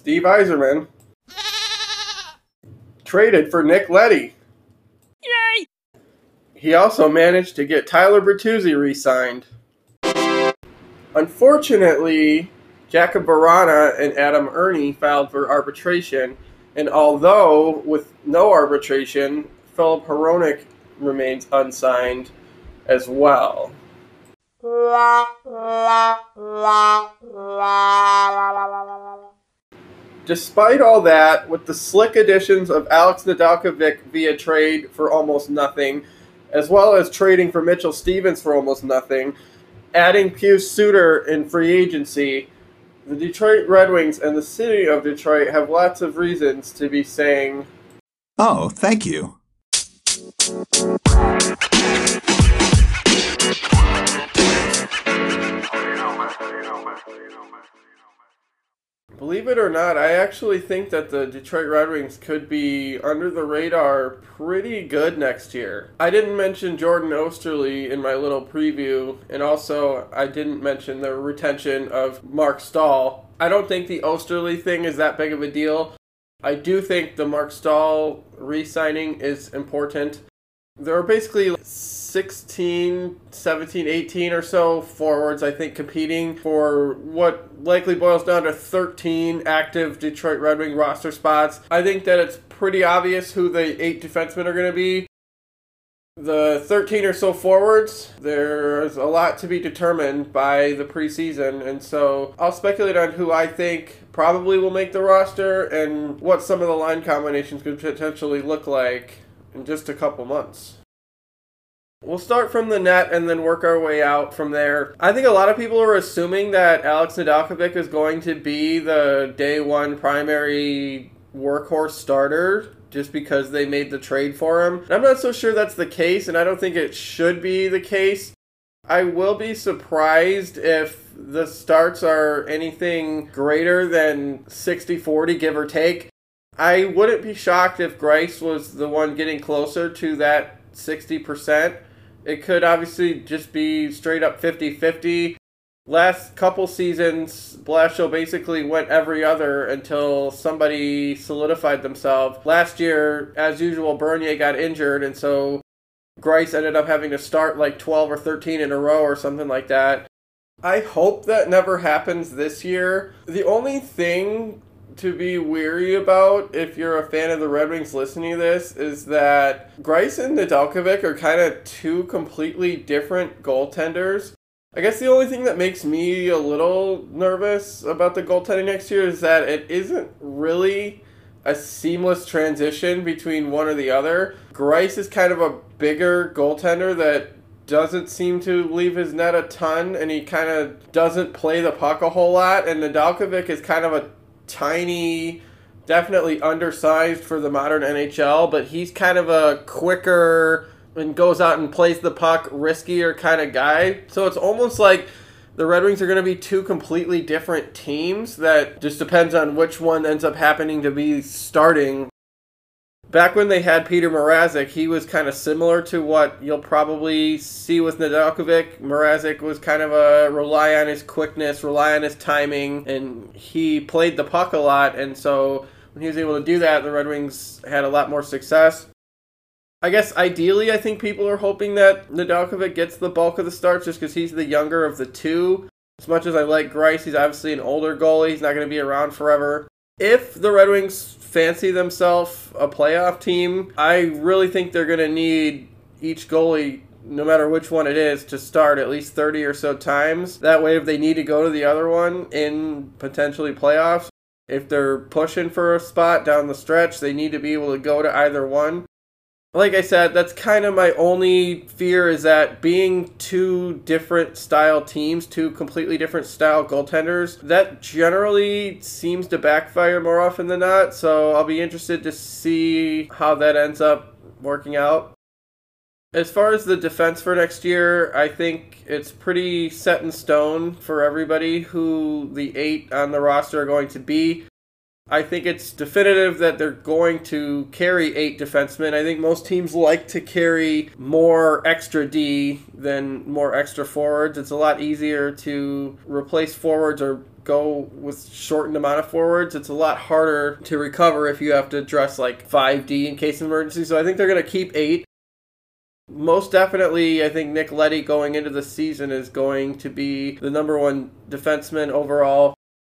Steve Yzerman traded for Nick Leddy. Yay! He also managed to get Tyler Bertuzzi re signed. Unfortunately, Jakub Vrana and Adam Erne filed for arbitration, and although with no arbitration, Filip Hronek remains unsigned as well. Despite all that, with the slick additions of Alex Nedeljkovic via trade for almost nothing, as well as trading for Mitchell Stevens for almost nothing, adding Pius Suter in free agency, the Detroit Red Wings and the city of Detroit have lots of reasons to be saying, Oh, thank you. Believe it or not, I actually think that the Detroit Red Wings could be under the radar pretty good next year. I didn't mention Jordan Oesterle in my little preview, and also I didn't mention the retention of Marc Staal. I don't think the Oesterle thing is that big of a deal. I do think the Marc Staal re signing is important. There are basically 16, 17, 18 or so forwards, I think, competing for what likely boils down to 13 active Detroit Red Wing roster spots. I think that it's pretty obvious who the eight defensemen are going to be. The 13 or so forwards, there's a lot to be determined by the preseason, and so I'll speculate on who I think probably will make the roster and what some of the line combinations could potentially look like in just a couple months. We'll start from the net and then work our way out from there. I think a lot of people are assuming that Alex Nedeljkovic is going to be the day one primary workhorse starter just because they made the trade for him. I'm not so sure that's the case, and I don't think it should be the case. I will be surprised if the starts are anything greater than 60 40, give or take. I wouldn't be shocked if Greiss was the one getting closer to that 60%. It could obviously just be straight up 50 50. Last couple seasons, Blashill basically went every other until somebody solidified themselves. Last year, as usual, Bernier got injured, and so Greiss ended up having to start like 12 or 13 in a row or something like that. I hope that never happens this year. The only thing to be weary about if you're a fan of the Red Wings listening to this is that Greiss and Nedeljkovic are kind of two completely different goaltenders. I guess the only thing that makes me a little nervous about the goaltending next year is that it isn't really a seamless transition between one or the other. Greiss is kind of a bigger goaltender that doesn't seem to leave his net a ton and he kind of doesn't play the puck a whole lot and Nedeljkovic is kind of a tiny, definitely undersized for the modern NHL, but he's kind of a quicker and goes out and plays the puck riskier kind of guy. So it's almost like the Red Wings are going to be two completely different teams that just depends on which one ends up happening to be starting back when they had Peter Mrazek, he was kind of similar to what you'll probably see with Nedeljkovic. Mrazek was kind of a rely on his quickness, rely on his timing, and he played the puck a lot. And so when he was able to do that, the Red Wings had a lot more success. I guess ideally, I think people are hoping that Nedeljkovic gets the bulk of the starts just because he's the younger of the two. As much as I like Greiss, he's obviously an older goalie. He's not going to be around forever. If the Red Wings fancy themselves a playoff team, I really think they're going to need each goalie no matter which one it is, to start at least 30 or so times. That way, if they need to go to the other one in potentially playoffs, if they're pushing for a spot down the stretch, they need to be able to go to either one like I said, that's kind of my only fear is that being two different style teams, two completely different style goaltenders, that generally seems to backfire more often than not. So I'll be interested to see how that ends up working out. As far as the defense for next year, I think it's pretty set in stone for everybody who the eight on the roster are going to be. I think it's definitive that they're going to carry eight defensemen. I think most teams like to carry more extra D than more extra forwards. It's a lot easier to replace forwards or go with shortened amount of forwards. It's a lot harder to recover if you have to dress like 5D in case of emergency. So I think they're going to keep eight. Most definitely, I think Nick Leddy going into the season is going to be the number one defenseman overall.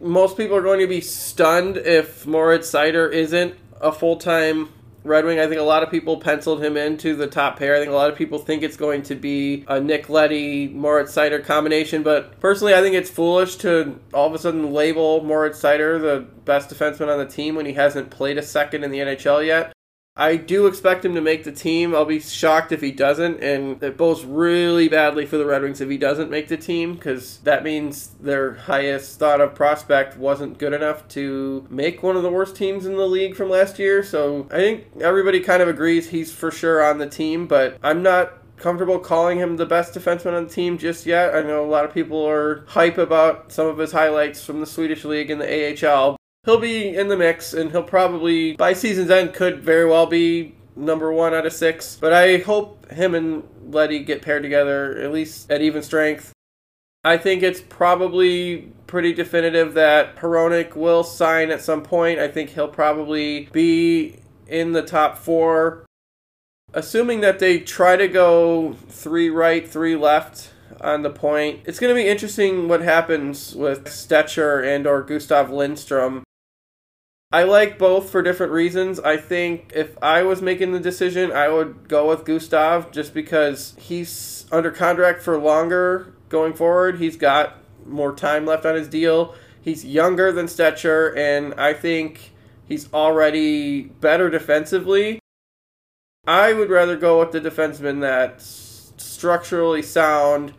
Most people are going to be stunned if Moritz Seider isn't a full time Red Wing. I think a lot of people penciled him into the top pair. I think a lot of people think it's going to be a Nick Leddy Moritz Seider combination, but personally, I think it's foolish to all of a sudden label Moritz Seider the best defenseman on the team when he hasn't played a second in the NHL yet. I do expect him to make the team. I'll be shocked if he doesn't, and it bodes really badly for the Red Wings if he doesn't make the team, because that means their highest thought of prospect wasn't good enough to make one of the worst teams in the league from last year. So I think everybody kind of agrees he's for sure on the team, but I'm not comfortable calling him the best defenseman on the team just yet. I know a lot of people are hype about some of his highlights from the Swedish league and the AHL, he'll be in the mix, and he'll probably by season's end could very well be number one out of six. But I hope him and Leddy get paired together at least at even strength. I think it's probably pretty definitive that Peronic will sign at some point. I think he'll probably be in the top four. Assuming that they try to go three right, three left, on the point. It's going to be interesting what happens with Stecher and or Gustav Lindstrom. I like both for different reasons. I think if I was making the decision, I would go with Gustav just because he's under contract for longer going forward. He's got more time left on his deal. He's younger than Stecher, and I think he's already better defensively. I would rather go with the defenseman that's structurally sound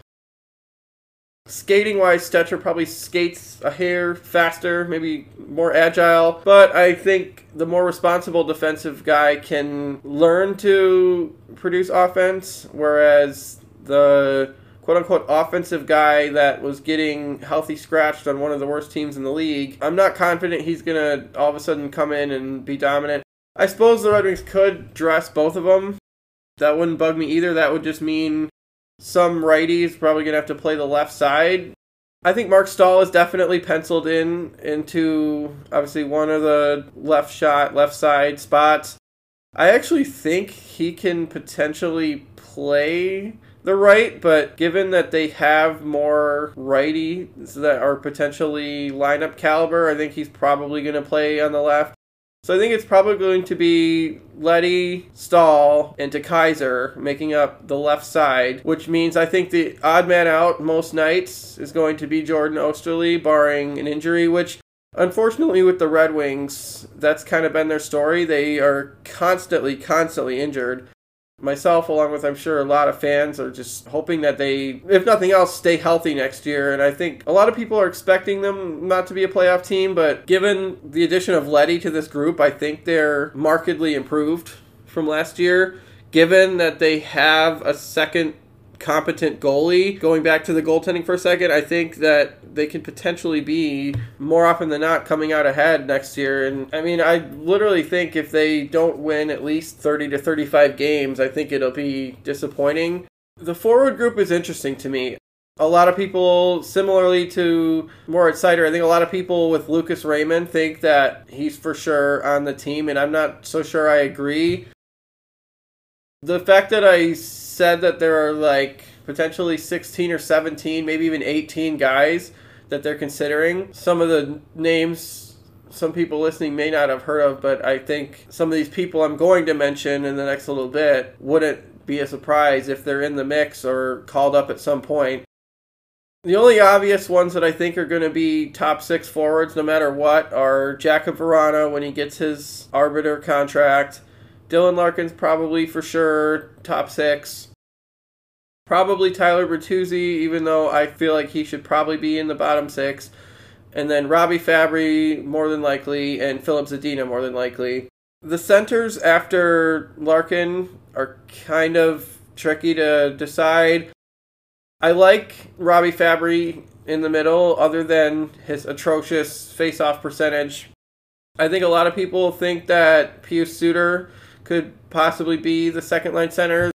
Skating wise, Stecher probably skates a hair faster, maybe more agile, but I think the more responsible defensive guy can learn to produce offense, whereas the quote unquote offensive guy that was getting healthy scratched on one of the worst teams in the league, I'm not confident he's going to all of a sudden come in and be dominant. I suppose the Red Wings could dress both of them. That wouldn't bug me either. That would just mean some righties probably going to have to play the left side. I think Marc Staal is definitely penciled in into obviously one of the left shot, left side spots. I actually think he can potentially play the right, but given that they have more righties that are potentially lineup caliber, I think he's probably going to play on the left. So I think it's probably going to be Leddy, Staal, and DeKeyser making up the left side, which means I think the odd man out most nights is going to be Jordan Oesterle, barring an injury, which unfortunately with the Red Wings, that's kind of been their story. They are constantly, constantly injured myself along with i'm sure a lot of fans are just hoping that they if nothing else stay healthy next year. And i think a lot of people are expecting them not to be a playoff team but given the addition of Leddy to this group i think they're markedly improved from last year given that they have a second competent goalie. Going back to the goaltending for a second, I think that they can potentially be more often than not coming out ahead next year. And I mean, I literally think if they don't win at least 30 to 35 games, I think it'll be disappointing. The forward group is interesting to me. A lot of people, similarly to Moritz Seider, I think a lot of people with Lucas Raymond think that he's for sure on the team, and I'm not so sure I agree. The fact that I said that there are like potentially 16 or 17, maybe even 18 guys that they're considering. Some of the names some people listening may not have heard of, but I think some of these people I'm going to mention in the next little bit wouldn't be a surprise if they're in the mix or called up at some point. The only obvious ones that I think are going to be top six forwards, no matter what, are Jakub Vrana when he gets his arbiter contract, Dylan Larkin's probably for sure top six. Probably Tyler Bertuzzi, even though I feel like he should probably be in the bottom six. And then Robbie Fabbri, more than likely, and Filip Zadina, more than likely. The centers after Larkin are kind of tricky to decide. I like Robbie Fabbri in the middle, other than his atrocious face-off percentage. I think a lot of people think that Pius Suter could possibly be the second line center.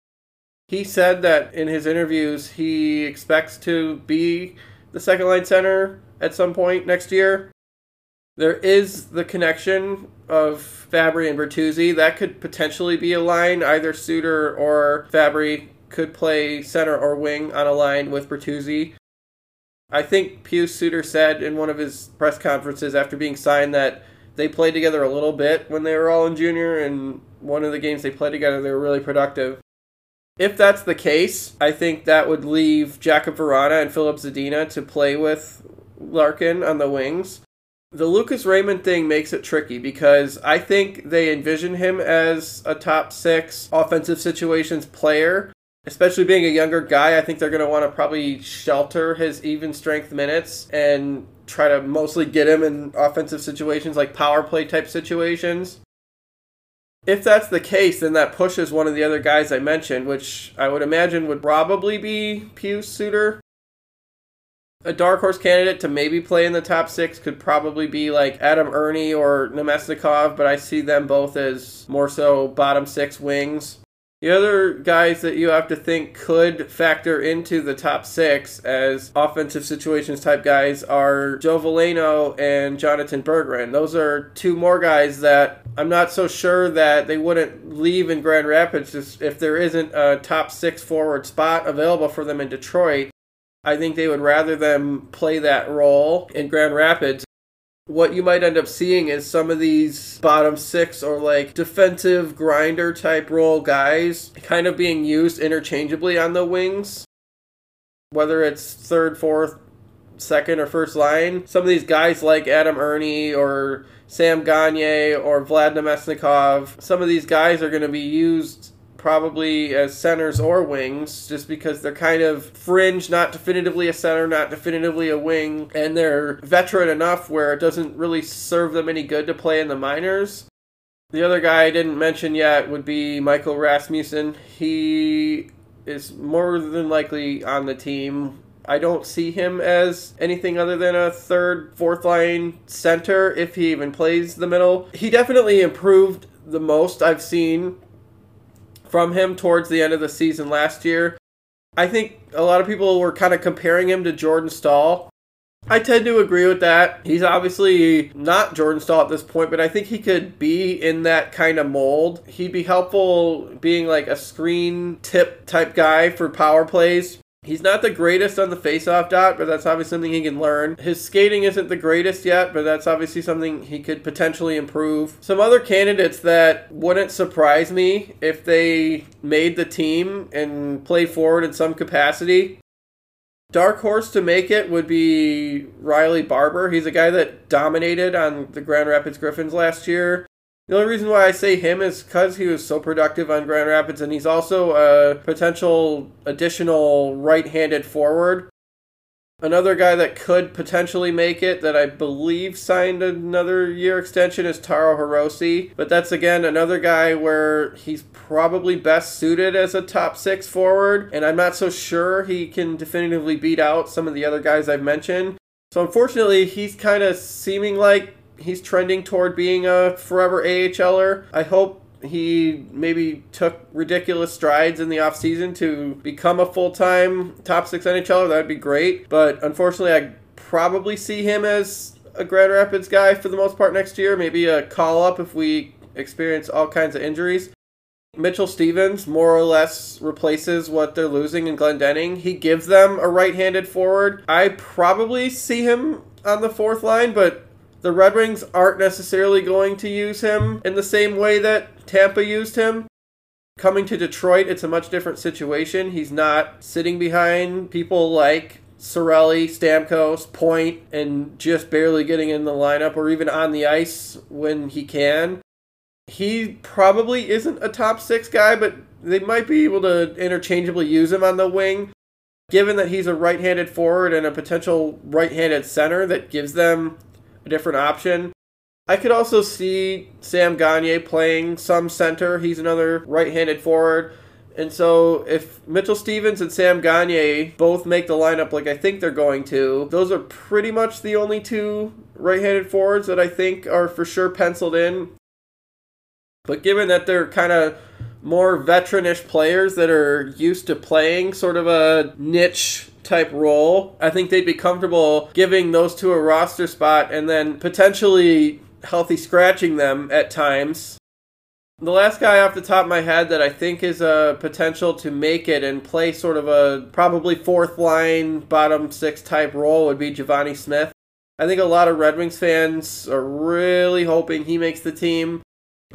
He said that in his interviews he expects to be the second line center at some point next year. There is the connection of Fabbri and Bertuzzi. That could potentially be a line. Either Suter or Fabbri could play center or wing on a line with Bertuzzi. I think Pius Suter said in one of his press conferences after being signed that they played together a little bit when they were all in junior, and one of the games they played together, they were really productive. If that's the case, I think that would leave Jakub Vrana and Filip Zadina to play with Larkin on the wings. The Lucas Raymond thing makes it tricky because I think they envision him as a top six offensive situations player, especially being a younger guy. I think they're going to want to probably shelter his even strength minutes and try to mostly get him in offensive situations like power play type situations. If that's the case, then that pushes one of the other guys I mentioned, which I would imagine would probably be Pius Suter. A dark horse candidate to maybe play in the top six could probably be like Adam Erne or Namestnikov, but I see them both as more so bottom six wings. The other guys that you have to think could factor into the top six as offensive situations type guys are Joe Veleno and Jonathan Berggren. Those are two more guys that I'm not so sure that they wouldn't leave in Grand Rapids if there isn't a top six forward spot available for them in Detroit. I think they would rather them play that role in Grand Rapids what you might end up seeing is some of these bottom six or like defensive grinder type role guys kind of being used interchangeably on the wings. Whether it's third, fourth, second, or first line. Some of these guys like Adam Erne or Sam Gagne or Vlad Namestnikov, some of these guys are going to be used probably as centers or wings, just because they're kind of fringe, not definitively a center, not definitively a wing, and they're veteran enough where it doesn't really serve them any good to play in the minors. The other guy I didn't mention yet would be Michael Rasmussen. He is more than likely on the team. I don't see him as anything other than a third, fourth line center if he even plays the middle. He definitely improved the most I've seen from him towards the end of the season last year. I think a lot of people were kind of comparing him to Jordan Staal. I tend to agree with that. He's obviously not Jordan Staal at this point, but I think he could be in that kind of mold. He'd be helpful being like a screen tip type guy for power plays. He's not the greatest on the faceoff dot, but that's obviously something he can learn. His skating isn't the greatest yet, but that's obviously something he could potentially improve. Some other candidates that wouldn't surprise me if they made the team and play forward in some capacity. Dark horse to make it would be Riley Barber. He's a guy that dominated on the Grand Rapids Griffins last year. The only reason why I say him is because he was so productive on Grand Rapids, and he's also a potential additional right handed forward. Another guy that could potentially make it that I believe signed another year extension is Taro Hirose. But that's again another guy where he's probably best suited as a top six forward, and I'm not so sure he can definitively beat out some of the other guys I've mentioned. So unfortunately, he's kind of seeming like he's trending toward being a forever AHLer. I hope he maybe took ridiculous strides in the offseason to become a full-time top 6 NHLer. That would be great. But unfortunately, I probably see him as a Grand Rapids guy for the most part next year. Maybe a call up if we experience all kinds of injuries. Mitchell Stevens more or less replaces what they're losing in Glendening. He gives them a right handed forward. I probably see him on the fourth line, but the Red Wings aren't necessarily going to use him in the same way that Tampa used him. Coming to Detroit, it's a much different situation. He's not sitting behind people like Cirelli, Stamkos, Point, and just barely getting in the lineup or even on the ice when he can. He probably isn't a top six guy, but they might be able to interchangeably use him on the wing. Given that he's a right handed forward and a potential right handed center, that gives them a different option. I could also see Sam Gagne playing some center. He's another right handed forward. And so if Mitchell Stevens and Sam Gagne both make the lineup like I think they're going to, those are pretty much the only two right handed forwards that I think are for sure penciled in. But given that they're kind of more veteranish players that are used to playing sort of a niche type role. I think they'd be comfortable giving those two a roster spot and then potentially healthy scratching them at times. The last guy off the top of my head that I think is a potential to make it and play sort of a probably fourth line, bottom six type role would be Givani Smith. I think a lot of Red Wings fans are really hoping he makes the team.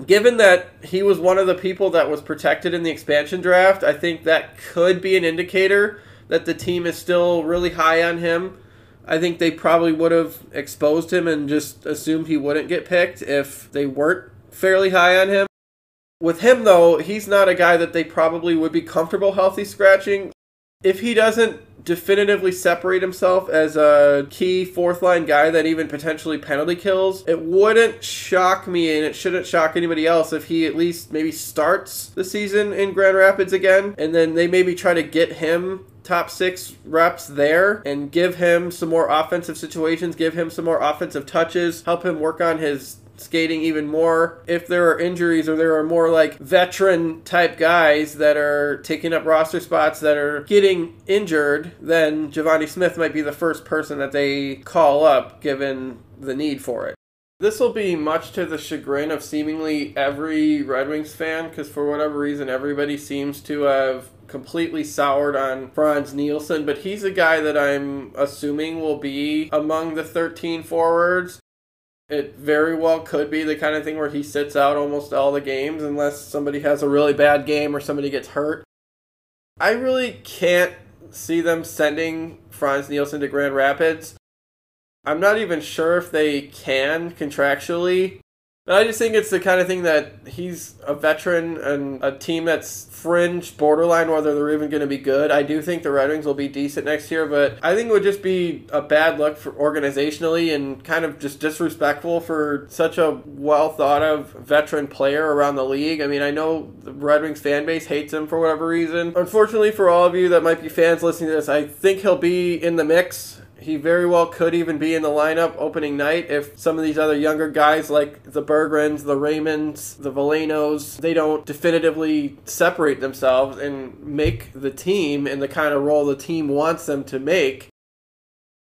Given that he was one of the people that was protected in the expansion draft, I think that could be an indicator that the team is still really high on him. I think they probably would have exposed him and just assumed he wouldn't get picked if they weren't fairly high on him. With him, though, he's not a guy that they probably would be comfortable healthy scratching. If he doesn't definitively separate himself as a key fourth line guy that even potentially penalty kills, it wouldn't shock me and it shouldn't shock anybody else if he at least maybe starts the season in Grand Rapids again and then they maybe try to get him top six reps there and give him some more offensive situations, give him some more offensive touches, help him work on his skating even more. If there are injuries or there are more like veteran type guys that are taking up roster spots that are getting injured, then Givani Smith might be the first person that they call up given the need for it. This will be much to the chagrin of seemingly every Red Wings fan because for whatever reason everybody seems to have completely soured on Frans Nielsen, but he's a guy that I'm assuming will be among the 13 forwards it very well could be the kind of thing where he sits out almost all the games unless somebody has a really bad game or somebody gets hurt. I really can't see them sending Frans Nielsen to Grand Rapids. I'm not even sure if they can contractually. I just think it's the kind of thing that he's a veteran and a team that's fringe, borderline, whether they're even going to be good. I do think the Red Wings will be decent next year, but I think it would just be a bad look for organizationally and kind of just disrespectful for such a well thought of veteran player around the league. I mean, I know the Red Wings fan base hates him for whatever reason. Unfortunately, for all of you that might be fans listening to this, I think he'll be in the mix he very well could even be in the lineup opening night if some of these other younger guys like the Berggrens, the Raymonds, the Velenos, they don't definitively separate themselves and make the team in the kind of role the team wants them to make.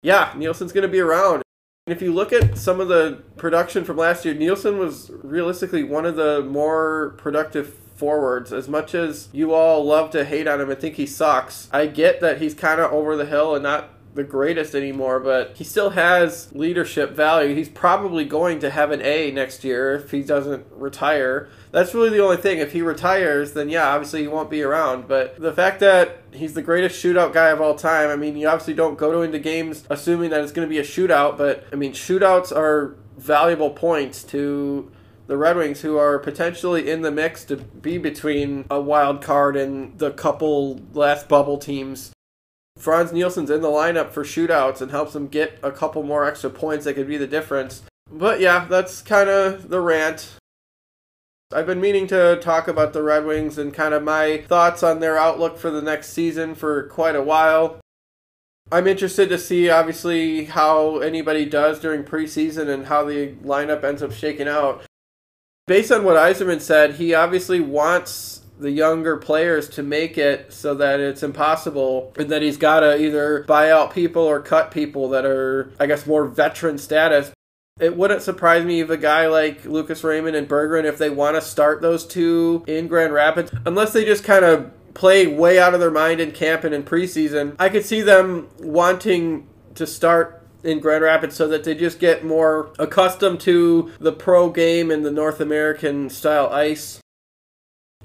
Yeah, Nielsen's going to be around. If you look at some of the production from last year, Nielsen was realistically one of the more productive forwards. As much as you all love to hate on him and think he sucks, I get that he's kind of over the hill and not the greatest anymore, but he still has leadership value. He's probably going to have an A next year if he doesn't retire. That's really the only thing. If he retires, then yeah, obviously he won't be around. But the fact that he's the greatest shootout guy of all time, I mean, you obviously don't go into games assuming that it's going to be a shootout, but I mean, shootouts are valuable points to the Red Wings, who are potentially in the mix to be between a wild card and the couple last bubble teams Frans Nielsen's in the lineup for shootouts and helps them get a couple more extra points that could be the difference. But yeah, that's kind of the rant. I've been meaning to talk about the Red Wings and kind of my thoughts on their outlook for the next season for quite a while. I'm interested to see, obviously, how anybody does during preseason and how the lineup ends up shaking out. Based on what Yzerman said, he obviously wants the younger players to make it so that it's impossible and that he's got to either buy out people or cut people that are I guess more veteran status. It wouldn't surprise me if a guy like Lucas Raymond and Berggren if they want to start those two in Grand Rapids unless they just kind of play way out of their mind in camp and in preseason. I could see them wanting to start in Grand Rapids so that they just get more accustomed to the pro game and the North American style ice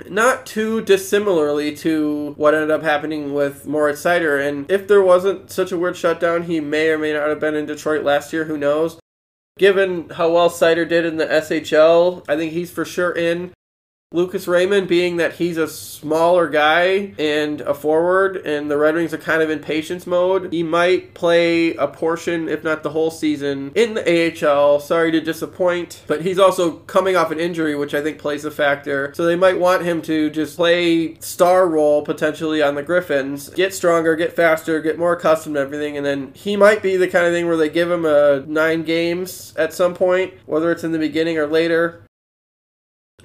not too dissimilarly to what ended up happening with Moritz Seider. And if there wasn't such a weird shutdown, he may or may not have been in Detroit last year. Who knows? Given how well Seider did in the SHL, I think he's for sure in. Lucas Raymond, being that he's a smaller guy and a forward, and the Red Wings are kind of in patience mode, he might play a portion, if not the whole season, in the AHL. Sorry to disappoint, but he's also coming off an injury, which I think plays a factor. So they might want him to just play star role potentially on the Griffins, get stronger, get faster, get more accustomed to everything, and then he might be the kind of thing where they give him a nine games at some point, whether it's in the beginning or later.